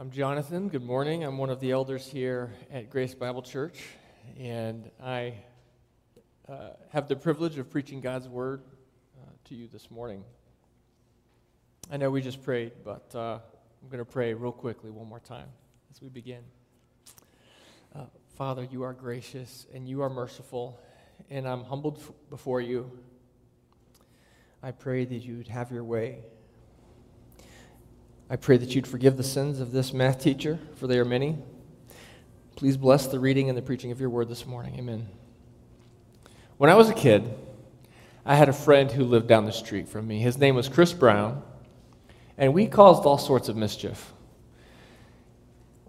I'm Jonathan. Good morning. I'm one of the elders here at Grace Bible Church, and I uh, have the privilege of preaching God's Word uh, to you this morning. I know we just prayed, but uh, I'm going to pray real quickly one more time as we begin. Uh, Father, you are gracious and you are merciful, and I'm humbled f- before you. I pray that you'd have your way. I pray that you'd forgive the sins of this math teacher, for they are many. Please bless the reading and the preaching of your word this morning. Amen. When I was a kid, I had a friend who lived down the street from me. His name was Chris Brown, and we caused all sorts of mischief.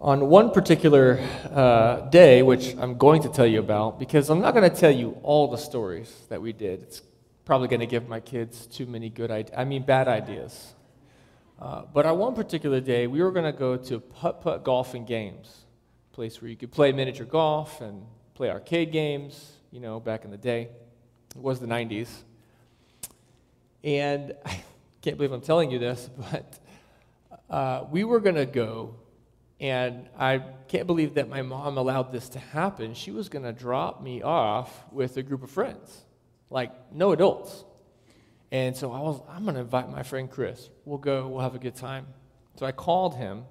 On one particular uh, day, which I'm going to tell you about, because I'm not going to tell you all the stories that we did. It's probably going to give my kids too many good ideas, I mean, bad ideas. Uh, but on one particular day, we were going to go to putt putt golf and games, a place where you could play miniature golf and play arcade games, you know, back in the day. It was the 90s. And I can't believe I'm telling you this, but uh, we were going to go, and I can't believe that my mom allowed this to happen. She was going to drop me off with a group of friends, like no adults. And so I was, I'm going to invite my friend Chris. We'll go, we'll have a good time. So I called him,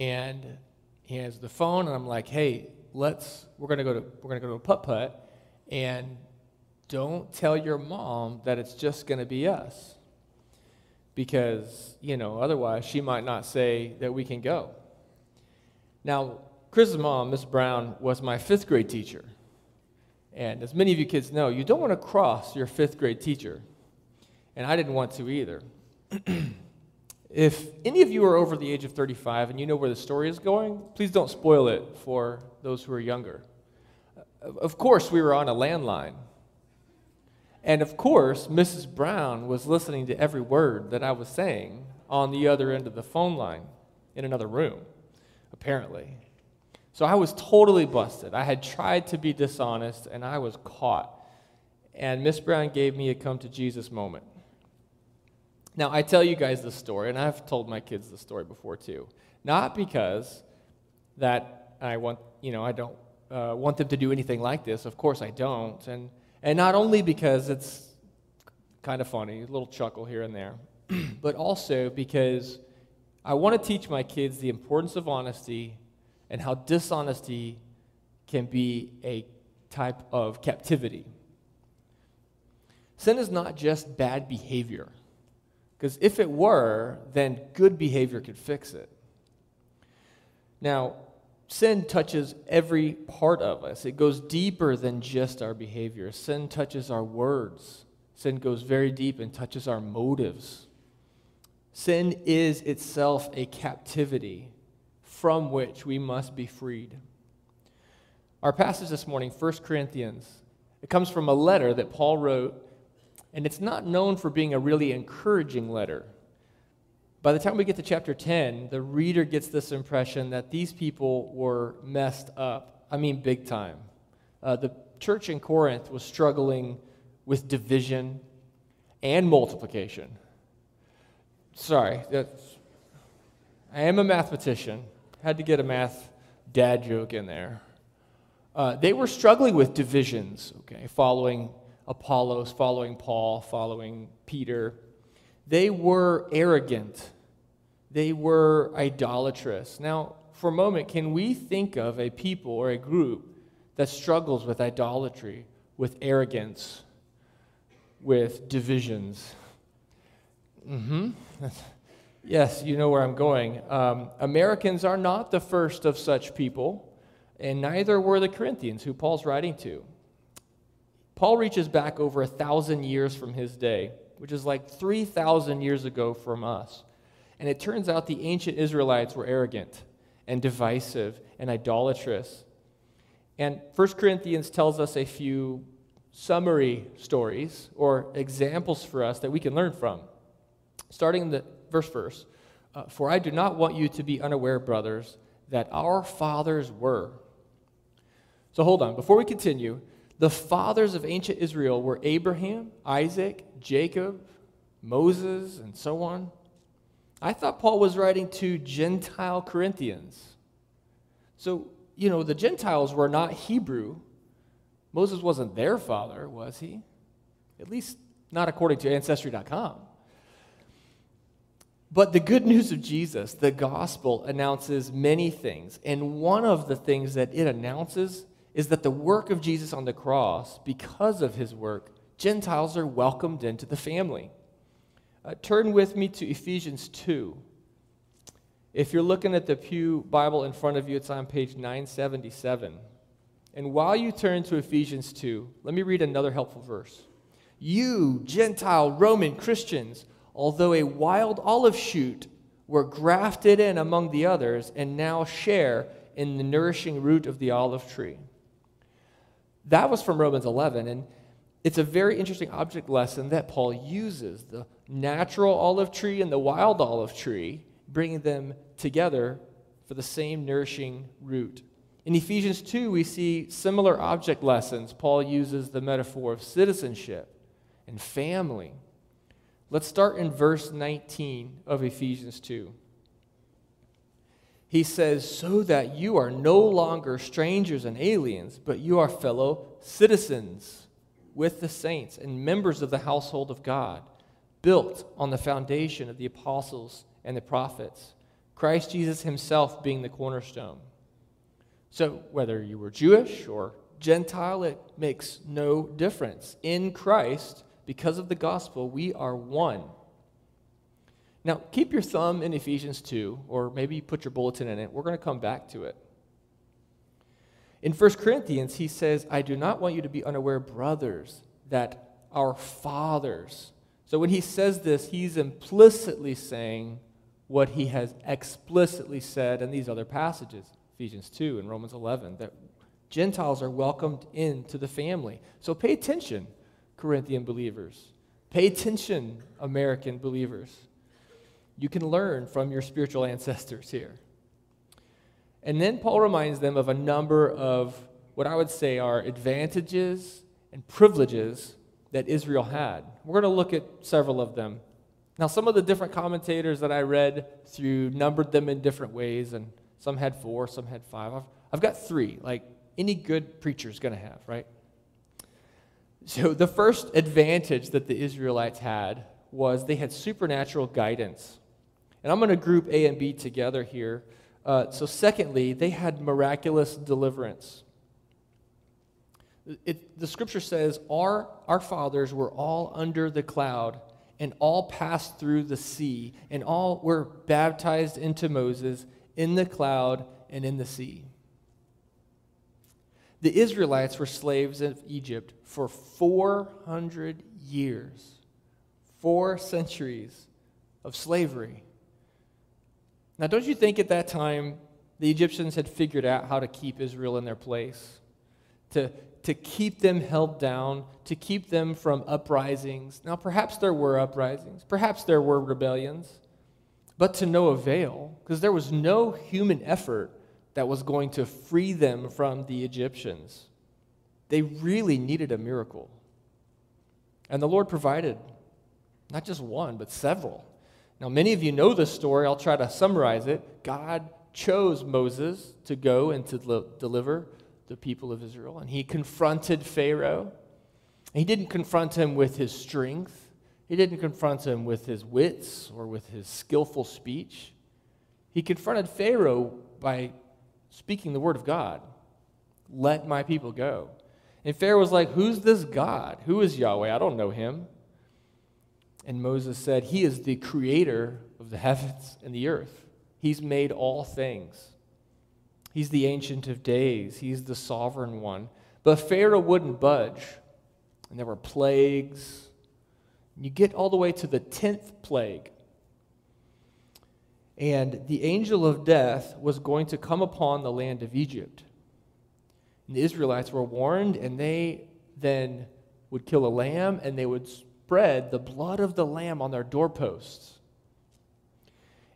and he has the phone, and I'm like, hey, let's, we're going to go to, we're going to go to a putt putt, and don't tell your mom that it's just going to be us. Because, you know, otherwise she might not say that we can go. Now, Chris's mom, Miss Brown, was my fifth grade teacher. And as many of you kids know, you don't want to cross your fifth grade teacher. And I didn't want to either. if any of you are over the age of 35 and you know where the story is going, please don't spoil it for those who are younger. Uh, of course, we were on a landline. And of course, Mrs. Brown was listening to every word that I was saying on the other end of the phone line in another room, apparently. So I was totally busted. I had tried to be dishonest and I was caught. And Miss Brown gave me a come to Jesus moment. Now, I tell you guys this story, and I've told my kids this story before too. Not because that I want, you know, I don't uh, want them to do anything like this. Of course I don't. And, and not only because it's kind of funny, a little chuckle here and there, but also because I want to teach my kids the importance of honesty and how dishonesty can be a type of captivity. Sin is not just bad behavior, because if it were, then good behavior could fix it. Now, sin touches every part of us, it goes deeper than just our behavior. Sin touches our words, sin goes very deep and touches our motives. Sin is itself a captivity from which we must be freed. Our passage this morning, 1 Corinthians, it comes from a letter that Paul wrote, and it's not known for being a really encouraging letter. By the time we get to chapter 10, the reader gets this impression that these people were messed up. I mean, big time. Uh, the church in Corinth was struggling with division and multiplication. Sorry, I am a mathematician, had to get a math dad joke in there. Uh, they were struggling with divisions, okay, following Apollos, following Paul, following Peter. They were arrogant. They were idolatrous. Now, for a moment, can we think of a people or a group that struggles with idolatry, with arrogance, with divisions? Mm-hmm. Yes, you know where I'm going. Um, Americans are not the first of such people, and neither were the Corinthians, who Paul's writing to. Paul reaches back over a thousand years from his day, which is like 3,000 years ago from us. And it turns out the ancient Israelites were arrogant and divisive and idolatrous. And 1 Corinthians tells us a few summary stories or examples for us that we can learn from. Starting in the verse verse. Uh, For I do not want you to be unaware, brothers, that our fathers were. So hold on. Before we continue, the fathers of ancient Israel were Abraham, Isaac, Jacob, Moses, and so on. I thought Paul was writing to Gentile Corinthians. So, you know, the Gentiles were not Hebrew. Moses wasn't their father, was he? At least not according to Ancestry.com. But the good news of Jesus, the gospel, announces many things. And one of the things that it announces is that the work of Jesus on the cross, because of his work, Gentiles are welcomed into the family. Uh, turn with me to Ephesians 2. If you're looking at the Pew Bible in front of you, it's on page 977. And while you turn to Ephesians 2, let me read another helpful verse. You, Gentile Roman Christians, although a wild olive shoot, were grafted in among the others and now share in the nourishing root of the olive tree. That was from Romans 11, and it's a very interesting object lesson that Paul uses the natural olive tree and the wild olive tree, bringing them together for the same nourishing root. In Ephesians 2, we see similar object lessons. Paul uses the metaphor of citizenship and family. Let's start in verse 19 of Ephesians 2. He says, So that you are no longer strangers and aliens, but you are fellow citizens with the saints and members of the household of God, built on the foundation of the apostles and the prophets, Christ Jesus himself being the cornerstone. So, whether you were Jewish or Gentile, it makes no difference. In Christ, because of the gospel, we are one. Now, keep your thumb in Ephesians 2, or maybe put your bulletin in it. We're going to come back to it. In 1 Corinthians, he says, I do not want you to be unaware, brothers, that our fathers. So when he says this, he's implicitly saying what he has explicitly said in these other passages Ephesians 2 and Romans 11, that Gentiles are welcomed into the family. So pay attention Corinthian believers. Pay attention, American believers. You can learn from your spiritual ancestors here. And then Paul reminds them of a number of what I would say are advantages and privileges that Israel had. We're going to look at several of them. Now, some of the different commentators that I read through numbered them in different ways, and some had four, some had five. I've, I've got three, like any good preacher is going to have, right? So, the first advantage that the Israelites had was they had supernatural guidance. And I'm going to group A and B together here. Uh, so, secondly, they had miraculous deliverance. It, the scripture says, our, our fathers were all under the cloud and all passed through the sea, and all were baptized into Moses in the cloud and in the sea. The Israelites were slaves of Egypt for 400 years, four centuries of slavery. Now, don't you think at that time the Egyptians had figured out how to keep Israel in their place? To, to keep them held down, to keep them from uprisings. Now, perhaps there were uprisings, perhaps there were rebellions, but to no avail, because there was no human effort that was going to free them from the Egyptians. They really needed a miracle. And the Lord provided not just one, but several. Now, many of you know this story. I'll try to summarize it. God chose Moses to go and to deliver the people of Israel, and he confronted Pharaoh. He didn't confront him with his strength, he didn't confront him with his wits or with his skillful speech. He confronted Pharaoh by speaking the word of God. Let my people go. And Pharaoh was like, Who's this God? Who is Yahweh? I don't know him. And Moses said, He is the creator of the heavens and the earth. He's made all things. He's the ancient of days. He's the sovereign one. But Pharaoh wouldn't budge. And there were plagues. You get all the way to the 10th plague. And the angel of death was going to come upon the land of Egypt. And the Israelites were warned, and they then would kill a lamb and they would spread the blood of the lamb on their doorposts.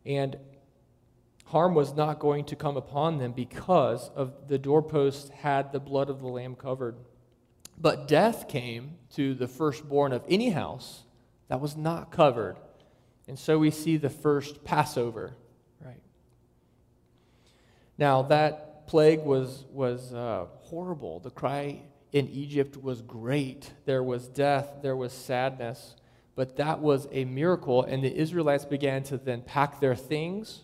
And harm was not going to come upon them because of the doorposts had the blood of the lamb covered. But death came to the firstborn of any house that was not covered And so we see the first Passover, right? Now, that plague was, was uh, horrible. The cry in Egypt was great. There was death, there was sadness, but that was a miracle. And the Israelites began to then pack their things,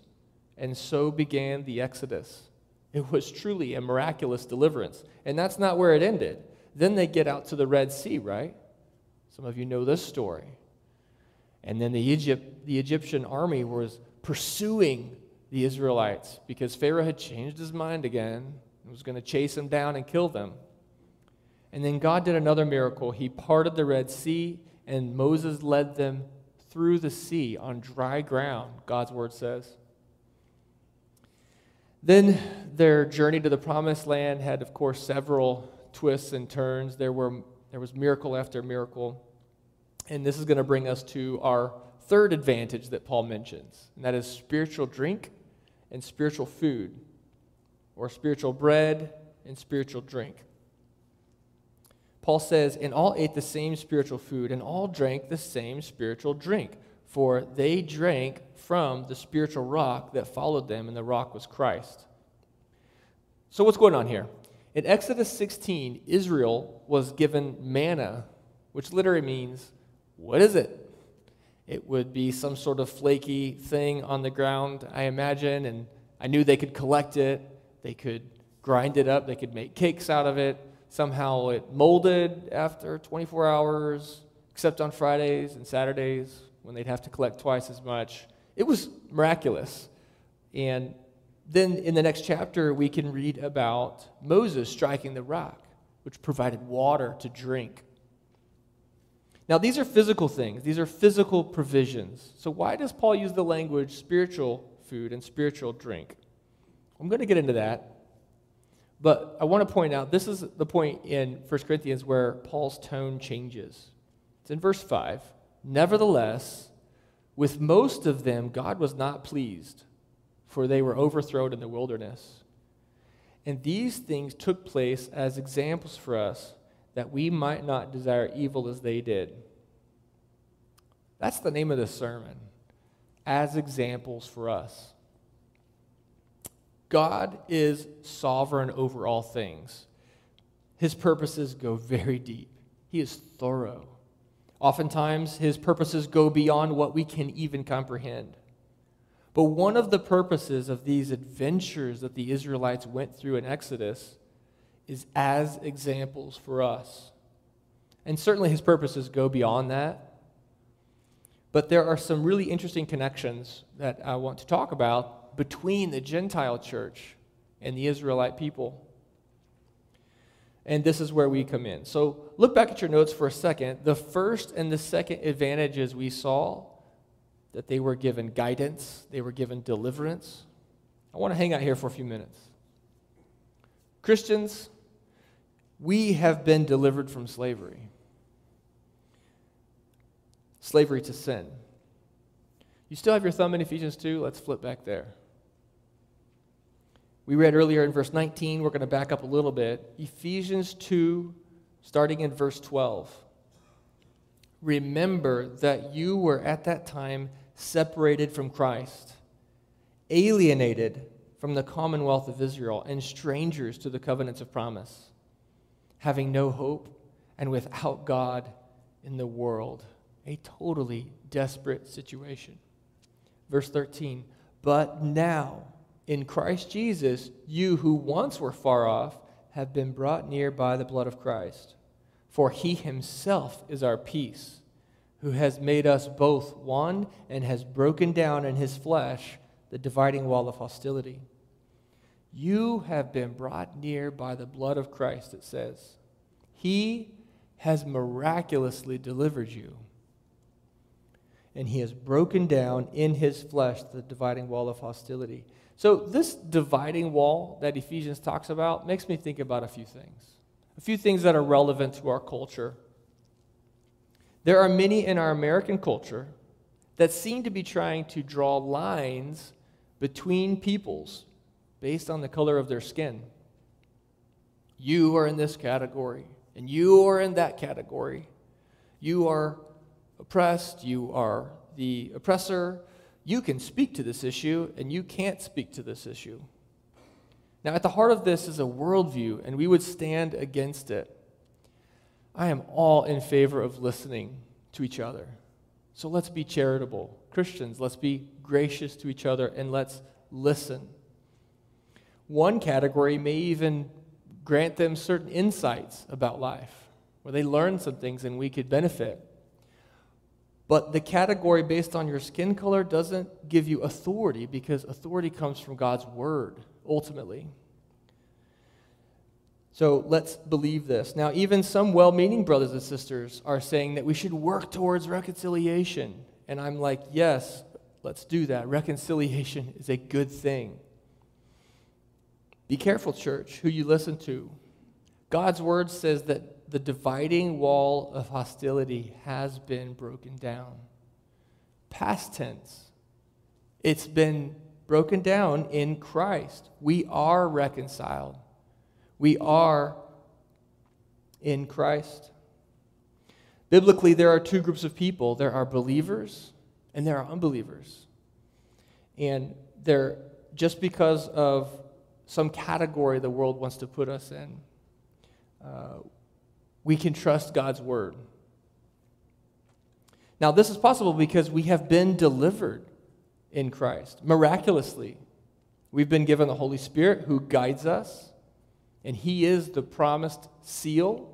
and so began the Exodus. It was truly a miraculous deliverance. And that's not where it ended. Then they get out to the Red Sea, right? Some of you know this story. And then the, Egypt, the Egyptian army was pursuing the Israelites because Pharaoh had changed his mind again and was going to chase them down and kill them. And then God did another miracle. He parted the Red Sea, and Moses led them through the sea on dry ground, God's word says. Then their journey to the promised land had, of course, several twists and turns. There, were, there was miracle after miracle. And this is going to bring us to our third advantage that Paul mentions, and that is spiritual drink and spiritual food, or spiritual bread and spiritual drink. Paul says, And all ate the same spiritual food, and all drank the same spiritual drink, for they drank from the spiritual rock that followed them, and the rock was Christ. So, what's going on here? In Exodus 16, Israel was given manna, which literally means, what is it? It would be some sort of flaky thing on the ground, I imagine, and I knew they could collect it, they could grind it up, they could make cakes out of it. Somehow it molded after 24 hours, except on Fridays and Saturdays when they'd have to collect twice as much. It was miraculous. And then in the next chapter, we can read about Moses striking the rock, which provided water to drink. Now, these are physical things, these are physical provisions. So, why does Paul use the language spiritual food and spiritual drink? I'm going to get into that. But I want to point out this is the point in 1 Corinthians where Paul's tone changes. It's in verse 5. Nevertheless, with most of them, God was not pleased, for they were overthrown in the wilderness. And these things took place as examples for us, that we might not desire evil as they did. That's the name of the sermon, as examples for us. God is sovereign over all things. His purposes go very deep. He is thorough. Oftentimes, his purposes go beyond what we can even comprehend. But one of the purposes of these adventures that the Israelites went through in Exodus is as examples for us. And certainly his purposes go beyond that. But there are some really interesting connections that I want to talk about between the Gentile church and the Israelite people. And this is where we come in. So look back at your notes for a second. The first and the second advantages we saw that they were given guidance, they were given deliverance. I want to hang out here for a few minutes. Christians, we have been delivered from slavery. Slavery to sin. You still have your thumb in Ephesians 2? Let's flip back there. We read earlier in verse 19, we're going to back up a little bit. Ephesians 2, starting in verse 12. Remember that you were at that time separated from Christ, alienated from the commonwealth of Israel, and strangers to the covenants of promise, having no hope and without God in the world. A totally desperate situation. Verse 13, but now, in Christ Jesus, you who once were far off have been brought near by the blood of Christ. For he himself is our peace, who has made us both one and has broken down in his flesh the dividing wall of hostility. You have been brought near by the blood of Christ, it says. He has miraculously delivered you and he has broken down in his flesh the dividing wall of hostility. So, this dividing wall that Ephesians talks about makes me think about a few things, a few things that are relevant to our culture. There are many in our American culture that seem to be trying to draw lines between peoples based on the color of their skin. You are in this category, and you are in that category. You are oppressed, you are the oppressor. You can speak to this issue, and you can't speak to this issue. Now, at the heart of this is a worldview, and we would stand against it. I am all in favor of listening to each other. So let's be charitable. Christians, let's be gracious to each other and let's listen. One category may even grant them certain insights about life, where they learn some things and we could benefit. But the category based on your skin color doesn't give you authority because authority comes from God's word, ultimately. So let's believe this. Now, even some well meaning brothers and sisters are saying that we should work towards reconciliation. And I'm like, yes, let's do that. Reconciliation is a good thing. Be careful, church, who you listen to. God's word says that the dividing wall of hostility has been broken down. Past tense. It's been broken down in Christ. We are reconciled. We are in Christ. Biblically, there are two groups of people there are believers and there are unbelievers. And they're just because of some category the world wants to put us in, uh, we can trust God's word. Now, this is possible because we have been delivered in Christ miraculously. We've been given the Holy Spirit who guides us and He is the promised seal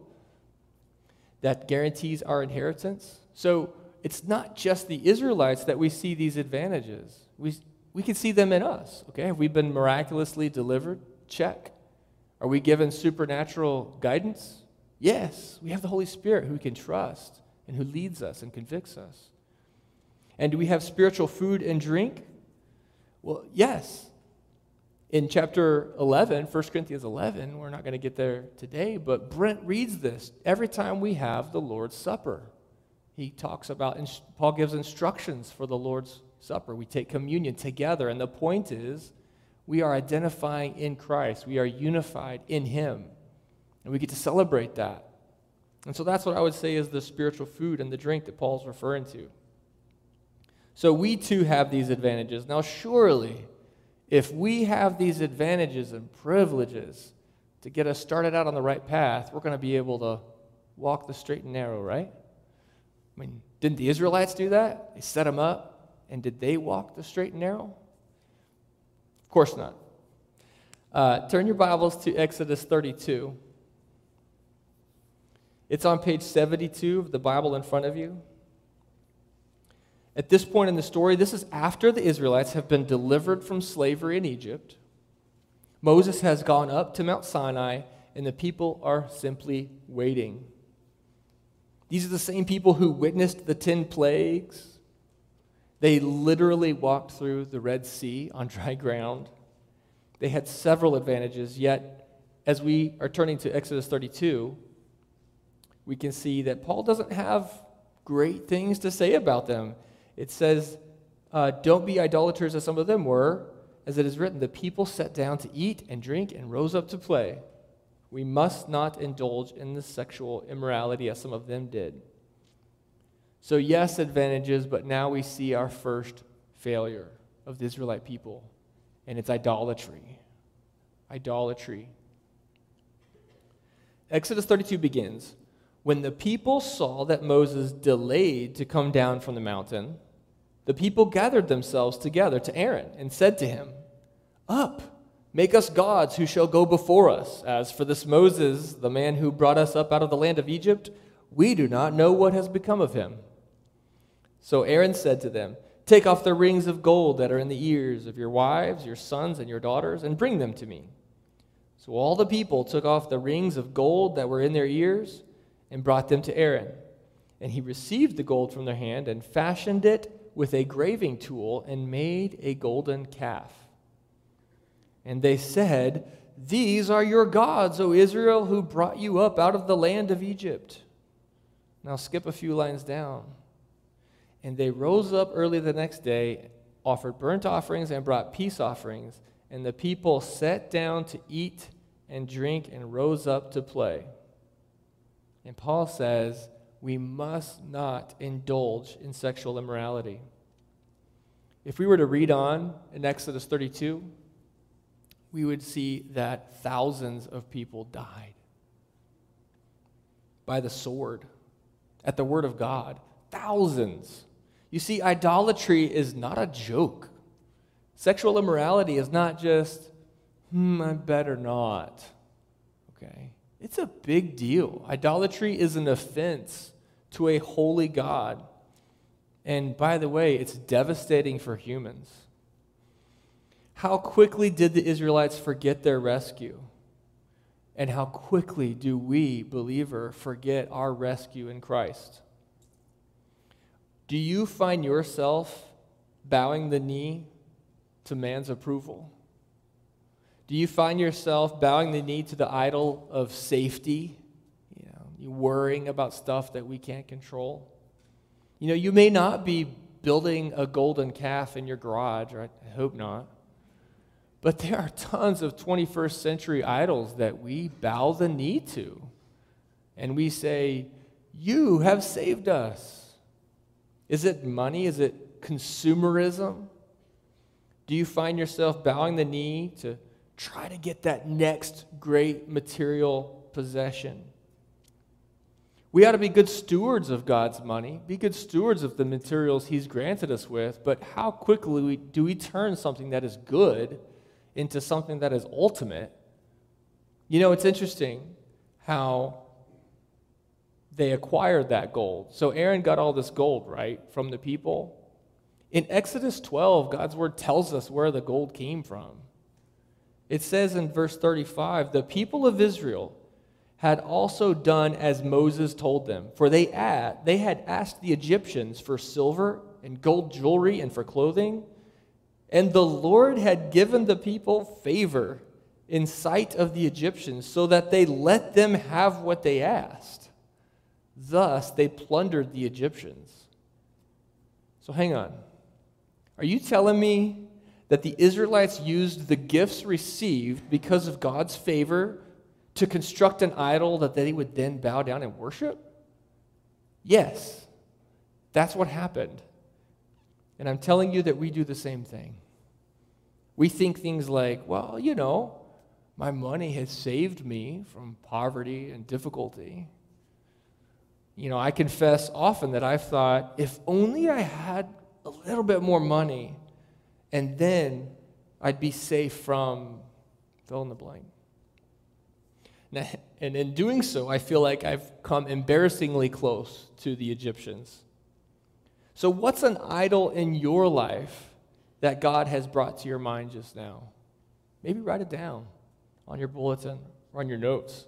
that guarantees our inheritance. So it's not just the Israelites that we see these advantages. We, we can see them in us. Okay, have we been miraculously delivered? Check. Are we given supernatural guidance? Yes, we have the Holy Spirit who we can trust and who leads us and convicts us. And do we have spiritual food and drink? Well, yes in chapter 11, 1 Corinthians 11, we're not going to get there today, but Brent reads this every time we have the Lord's Supper. He talks about, Paul gives instructions for the Lord's Supper. We take communion together, and the point is we are identifying in Christ, we are unified in Him, and we get to celebrate that. And so that's what I would say is the spiritual food and the drink that Paul's referring to. So we too have these advantages. Now, surely, if we have these advantages and privileges to get us started out on the right path, we're going to be able to walk the straight and narrow, right? I mean, didn't the Israelites do that? They set them up, and did they walk the straight and narrow? Of course not. Uh, turn your Bibles to Exodus 32. It's on page 72 of the Bible in front of you. At this point in the story, this is after the Israelites have been delivered from slavery in Egypt. Moses has gone up to Mount Sinai, and the people are simply waiting. These are the same people who witnessed the 10 plagues. They literally walked through the Red Sea on dry ground. They had several advantages, yet, as we are turning to Exodus 32, we can see that Paul doesn't have great things to say about them. It says, uh, Don't be idolaters as some of them were, as it is written, the people sat down to eat and drink and rose up to play. We must not indulge in the sexual immorality as some of them did. So, yes, advantages, but now we see our first failure of the Israelite people, and it's idolatry. Idolatry. Exodus 32 begins When the people saw that Moses delayed to come down from the mountain, the people gathered themselves together to Aaron and said to him, Up, make us gods who shall go before us. As for this Moses, the man who brought us up out of the land of Egypt, we do not know what has become of him. So Aaron said to them, Take off the rings of gold that are in the ears of your wives, your sons, and your daughters, and bring them to me. So all the people took off the rings of gold that were in their ears and brought them to Aaron. And he received the gold from their hand and fashioned it with a graving tool and made a golden calf. And they said, These are your gods, O Israel, who brought you up out of the land of Egypt. Now skip a few lines down. And they rose up early the next day, offered burnt offerings, and brought peace offerings. And the people sat down to eat and drink and rose up to play. And Paul says, we must not indulge in sexual immorality. If we were to read on in Exodus 32, we would see that thousands of people died by the sword at the word of God. Thousands. You see, idolatry is not a joke. Sexual immorality is not just, hmm, I better not. Okay? It's a big deal. Idolatry is an offense to a holy God. And by the way, it's devastating for humans. How quickly did the Israelites forget their rescue? And how quickly do we, believer, forget our rescue in Christ? Do you find yourself bowing the knee to man's approval? Do you find yourself bowing the knee to the idol of safety? You know, you worrying about stuff that we can't control? You know, you may not be building a golden calf in your garage, right? I hope not. But there are tons of 21st century idols that we bow the knee to. And we say, You have saved us. Is it money? Is it consumerism? Do you find yourself bowing the knee to try to get that next great material possession? We ought to be good stewards of God's money, be good stewards of the materials He's granted us with, but how quickly do we turn something that is good into something that is ultimate. You know, it's interesting how they acquired that gold. So Aaron got all this gold, right, from the people. In Exodus 12, God's word tells us where the gold came from. It says in verse 35 the people of Israel had also done as Moses told them, for they, ad, they had asked the Egyptians for silver and gold jewelry and for clothing and the Lord had given the people favor in sight of the Egyptians, so that they let them have what they asked. Thus, they plundered the Egyptians. So, hang on. Are you telling me that the Israelites used the gifts received because of God's favor to construct an idol that they would then bow down and worship? Yes, that's what happened. And I'm telling you that we do the same thing. We think things like, well, you know, my money has saved me from poverty and difficulty. You know, I confess often that I've thought, if only I had a little bit more money, and then I'd be safe from fill in the blank. Now, and in doing so, I feel like I've come embarrassingly close to the Egyptians. So, what's an idol in your life that God has brought to your mind just now? Maybe write it down on your bulletin or on your notes.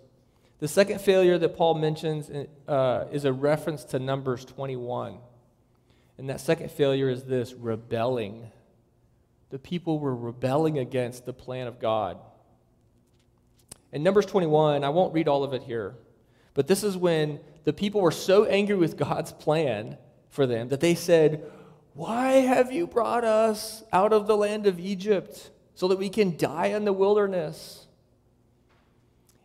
The second failure that Paul mentions uh, is a reference to Numbers 21. And that second failure is this rebelling. The people were rebelling against the plan of God. In Numbers 21, I won't read all of it here, but this is when the people were so angry with God's plan for them that they said, Why have you brought us out of the land of Egypt so that we can die in the wilderness?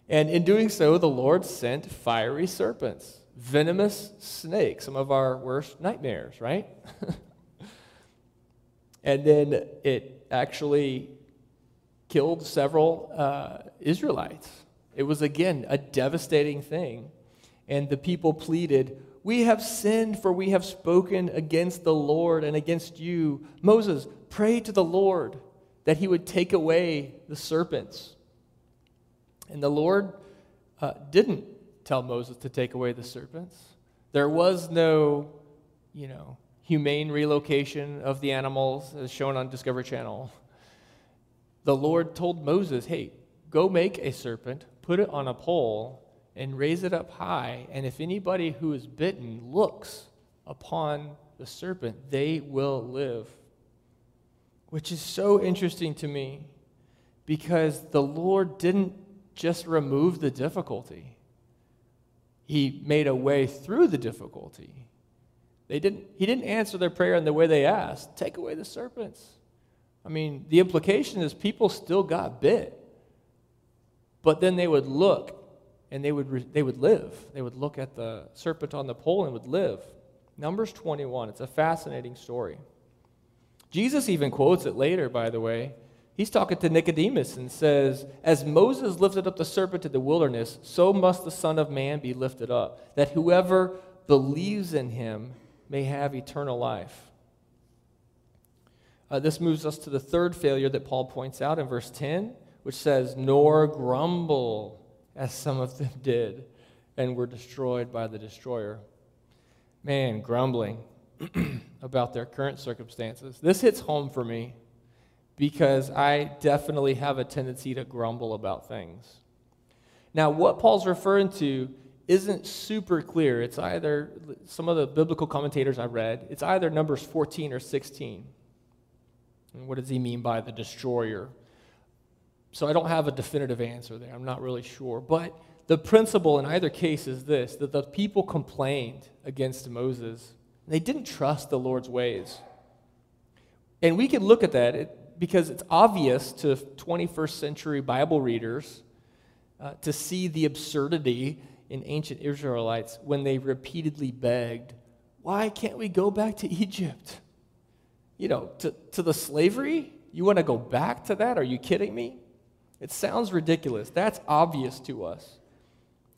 And in doing so, the Lord sent fiery serpents, venomous snakes, some of our worst nightmares, right? and then it actually killed several uh, Israelites. It was, again, a devastating thing. And the people pleaded, we have sinned, for we have spoken against the Lord and against you. Moses, pray to the Lord that he would take away the serpents. And the Lord uh, didn't tell Moses to take away the serpents. There was no, you know, humane relocation of the animals as shown on Discovery Channel. The Lord told Moses, hey, go make a serpent, put it on a pole, and raise it up high. And if anybody who is bitten looks upon the serpent, they will live. Which is so interesting to me because the Lord didn't just remove the difficulty, He made a way through the difficulty. They didn't, he didn't answer their prayer in the way they asked take away the serpents. I mean, the implication is people still got bit. But then they would look and they would, they would live. They would look at the serpent on the pole and would live. Numbers 21. It's a fascinating story. Jesus even quotes it later, by the way. He's talking to Nicodemus and says, As Moses lifted up the serpent in the wilderness, so must the Son of Man be lifted up, that whoever believes in him may have eternal life. Uh, this moves us to the third failure that Paul points out in verse 10, which says, Nor grumble, as some of them did, and were destroyed by the destroyer. Man, grumbling about their current circumstances. This hits home for me because I definitely have a tendency to grumble about things. Now, what Paul's referring to isn't super clear. It's either, some of the biblical commentators I read, it's either Numbers 14 or 16. And what does he mean by the destroyer? So I don't have a definitive answer there. I'm not really sure. But the principle in either case is this that the people complained against Moses. They didn't trust the Lord's ways. And we can look at that because it's obvious to 21st century Bible readers uh, to see the absurdity in ancient Israelites when they repeatedly begged, Why can't we go back to Egypt? You know, to, to the slavery? You want to go back to that? Are you kidding me? It sounds ridiculous. That's obvious to us.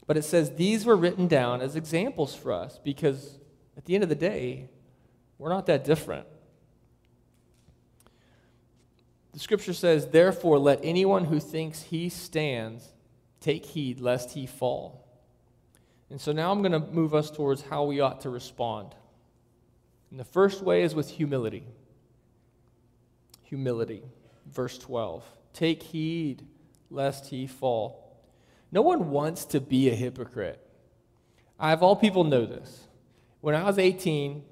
But it says these were written down as examples for us because at the end of the day, we're not that different. The scripture says, Therefore, let anyone who thinks he stands take heed lest he fall. And so now I'm going to move us towards how we ought to respond. And the first way is with humility. Humility. Verse 12. Take heed lest he fall. No one wants to be a hypocrite. I have all people know this. When I was 18,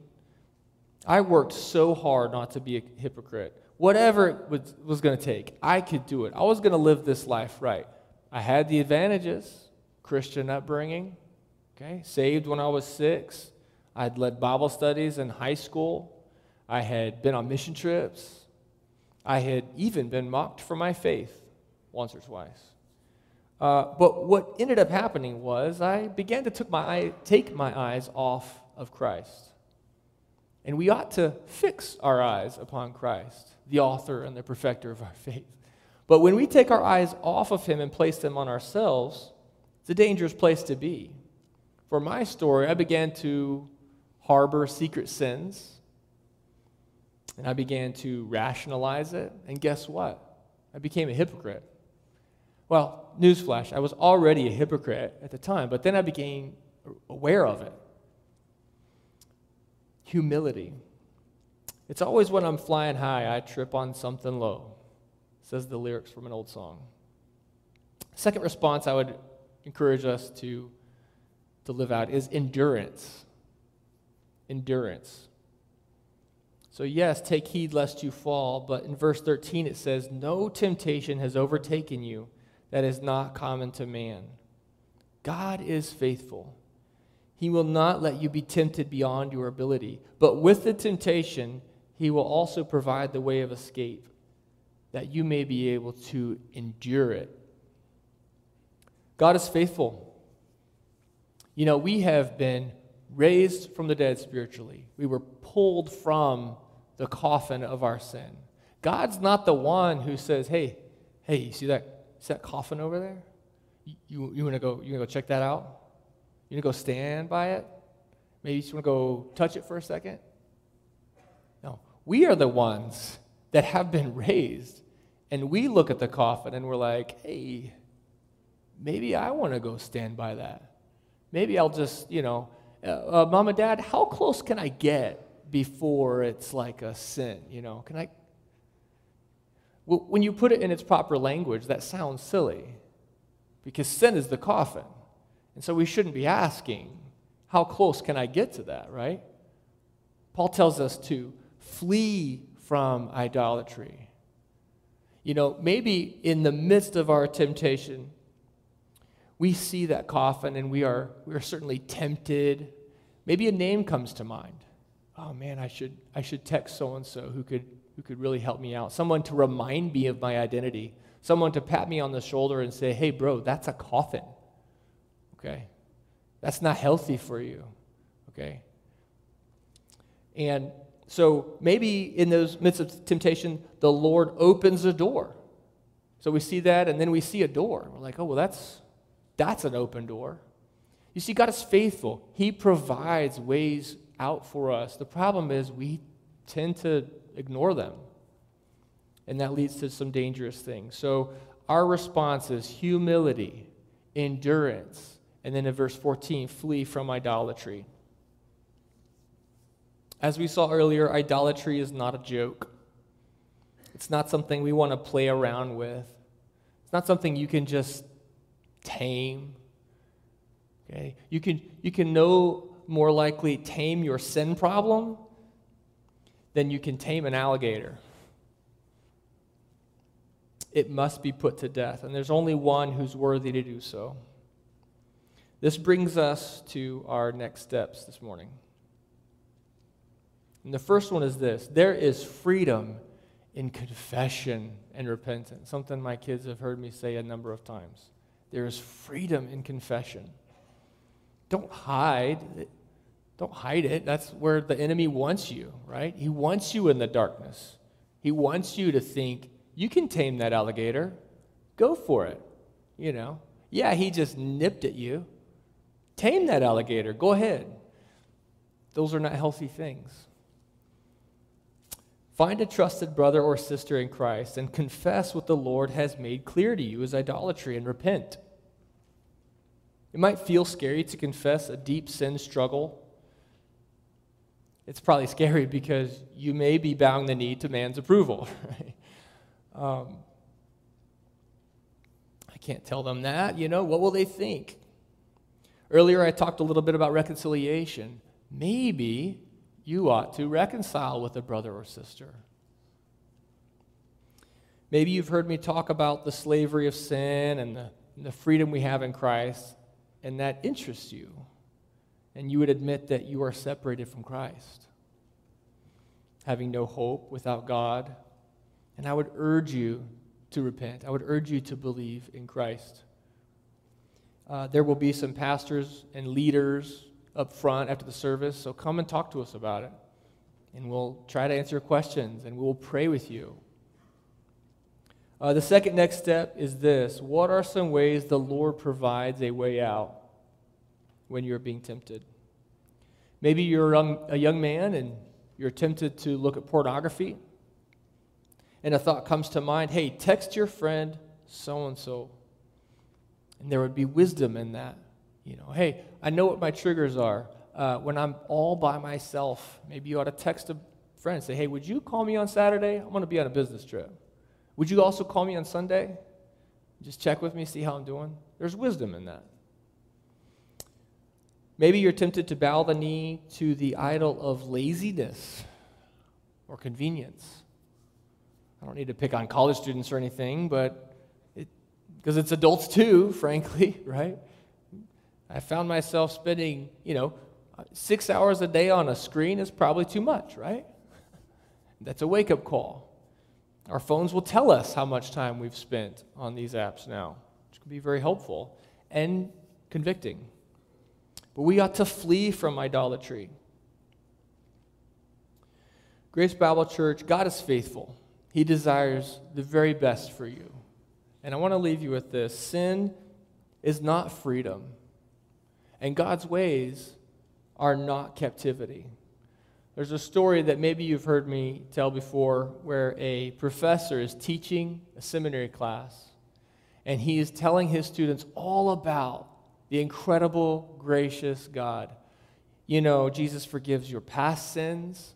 I worked so hard not to be a hypocrite. Whatever it was, was going to take, I could do it. I was going to live this life right. I had the advantages Christian upbringing, okay, saved when I was six. I'd led Bible studies in high school. I had been on mission trips. I had even been mocked for my faith once or twice. Uh, but what ended up happening was I began to took my eye, take my eyes off of Christ. And we ought to fix our eyes upon Christ, the author and the perfecter of our faith. But when we take our eyes off of him and place them on ourselves, it's a dangerous place to be. For my story, I began to harbor secret sins, and I began to rationalize it. And guess what? I became a hypocrite. Well, newsflash, I was already a hypocrite at the time, but then I became aware of it. Humility. It's always when I'm flying high, I trip on something low, says the lyrics from an old song. Second response I would encourage us to, to live out is endurance. Endurance. So, yes, take heed lest you fall, but in verse 13 it says, No temptation has overtaken you that is not common to man. God is faithful. He will not let you be tempted beyond your ability, but with the temptation, He will also provide the way of escape, that you may be able to endure it. God is faithful. You know, we have been raised from the dead spiritually, we were pulled from the coffin of our sin. God's not the one who says, hey, hey, you see that See that coffin over there? You, you, want to go, you to go check that out? You want to go stand by it? Maybe you just want to go touch it for a second? No. We are the ones that have been raised. And we look at the coffin and we're like, hey, maybe I want to go stand by that. Maybe I'll just, you know, uh, uh, mom and dad, how close can I get before it's like a sin? You know, can I, well, when you put it in its proper language, that sounds silly because sin is the coffin. And so we shouldn't be asking, how close can I get to that, right? Paul tells us to flee from idolatry. You know, maybe in the midst of our temptation, we see that coffin and we are, we are certainly tempted. Maybe a name comes to mind. Oh man, I should, I should text so and so who could who could really help me out, someone to remind me of my identity, someone to pat me on the shoulder and say, hey, bro, that's a coffin. Okay? That's not healthy for you. Okay? And so maybe in those midst of temptation, the Lord opens a door. So we see that, and then we see a door. We're like, oh, well, that's, that's an open door. You see, God is faithful. He provides ways out for us. The problem is we tend to ignore them, and that leads to some dangerous things. So our response is humility, endurance, and then in verse 14, flee from idolatry. As we saw earlier, idolatry is not a joke. It's not something we want to play around with. It's not something you can just tame. Okay? You can, you can no more likely tame your sin problem than you can tame an alligator. It must be put to death, and there's only one who's worthy to do so. This brings us to our next steps this morning. And the first one is this there is freedom in confession and repentance, something my kids have heard me say a number of times. There is freedom in confession. Don't hide. Don't hide it. That's where the enemy wants you, right? He wants you in the darkness. He wants you to think, you can tame that alligator. Go for it. You know? Yeah, he just nipped at you. Tame that alligator. Go ahead. Those are not healthy things. Find a trusted brother or sister in Christ and confess what the Lord has made clear to you as idolatry and repent. It might feel scary to confess a deep sin struggle. It's probably scary because you may be bowing the knee to man's approval. Right? Um, I can't tell them that. You know, what will they think? Earlier, I talked a little bit about reconciliation. Maybe you ought to reconcile with a brother or sister. Maybe you've heard me talk about the slavery of sin and the, and the freedom we have in Christ, and that interests you. And you would admit that you are separated from Christ, having no hope without God. And I would urge you to repent. I would urge you to believe in Christ. Uh, there will be some pastors and leaders up front after the service, so come and talk to us about it. And we'll try to answer your questions and we'll pray with you. Uh, the second next step is this What are some ways the Lord provides a way out when you're being tempted? Maybe you're a young, man and you're tempted to look at pornography, and a thought comes to mind hey, text your friend so and so. And there would be wisdom in that. You know, hey, I know what my triggers are. Uh, when I'm all by myself, maybe you ought to text a friend and say, hey, would you call me on Saturday? I'm going to be on a business trip. Would you also call me on Sunday? Just check with me, see how I'm doing. There's wisdom in that. Maybe you're tempted to bow the knee to the idol of laziness or convenience. I don't need to pick on college students or anything, but because it, it's adults too, frankly, right? I found myself spending, you know, six hours a day on a screen is probably too much, right? That's a wake up call. Our phones will tell us how much time we've spent on these apps now, which can be very helpful and convicting. But we ought to flee from idolatry. Grace Bible Church, God is faithful. He desires the very best for you. And I want to leave you with this sin is not freedom. And God's ways are not captivity. There's a story that maybe you've heard me tell before where a professor is teaching a seminary class and he is telling his students all about the incredible, gracious God. You know, Jesus forgives your past sins.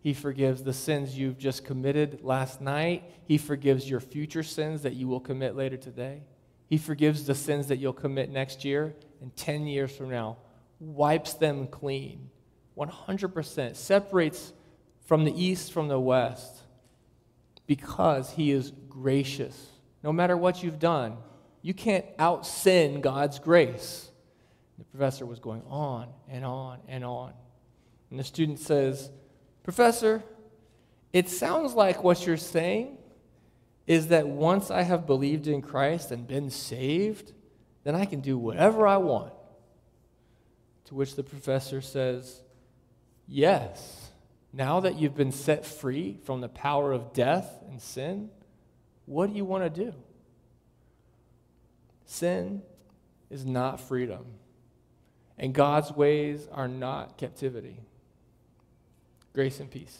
He forgives the sins you've just committed last night. He forgives your future sins that you will commit later today. He forgives the sins that you'll commit next year and 10 years from now, wipes them clean. 100% separates from the east from the west because he is gracious. No matter what you've done, you can't out sin God's grace. The professor was going on and on and on. And the student says, Professor, it sounds like what you're saying is that once I have believed in Christ and been saved, then I can do whatever I want. To which the professor says, Yes. Now that you've been set free from the power of death and sin, what do you want to do? Sin is not freedom, and God's ways are not captivity. Grace and peace.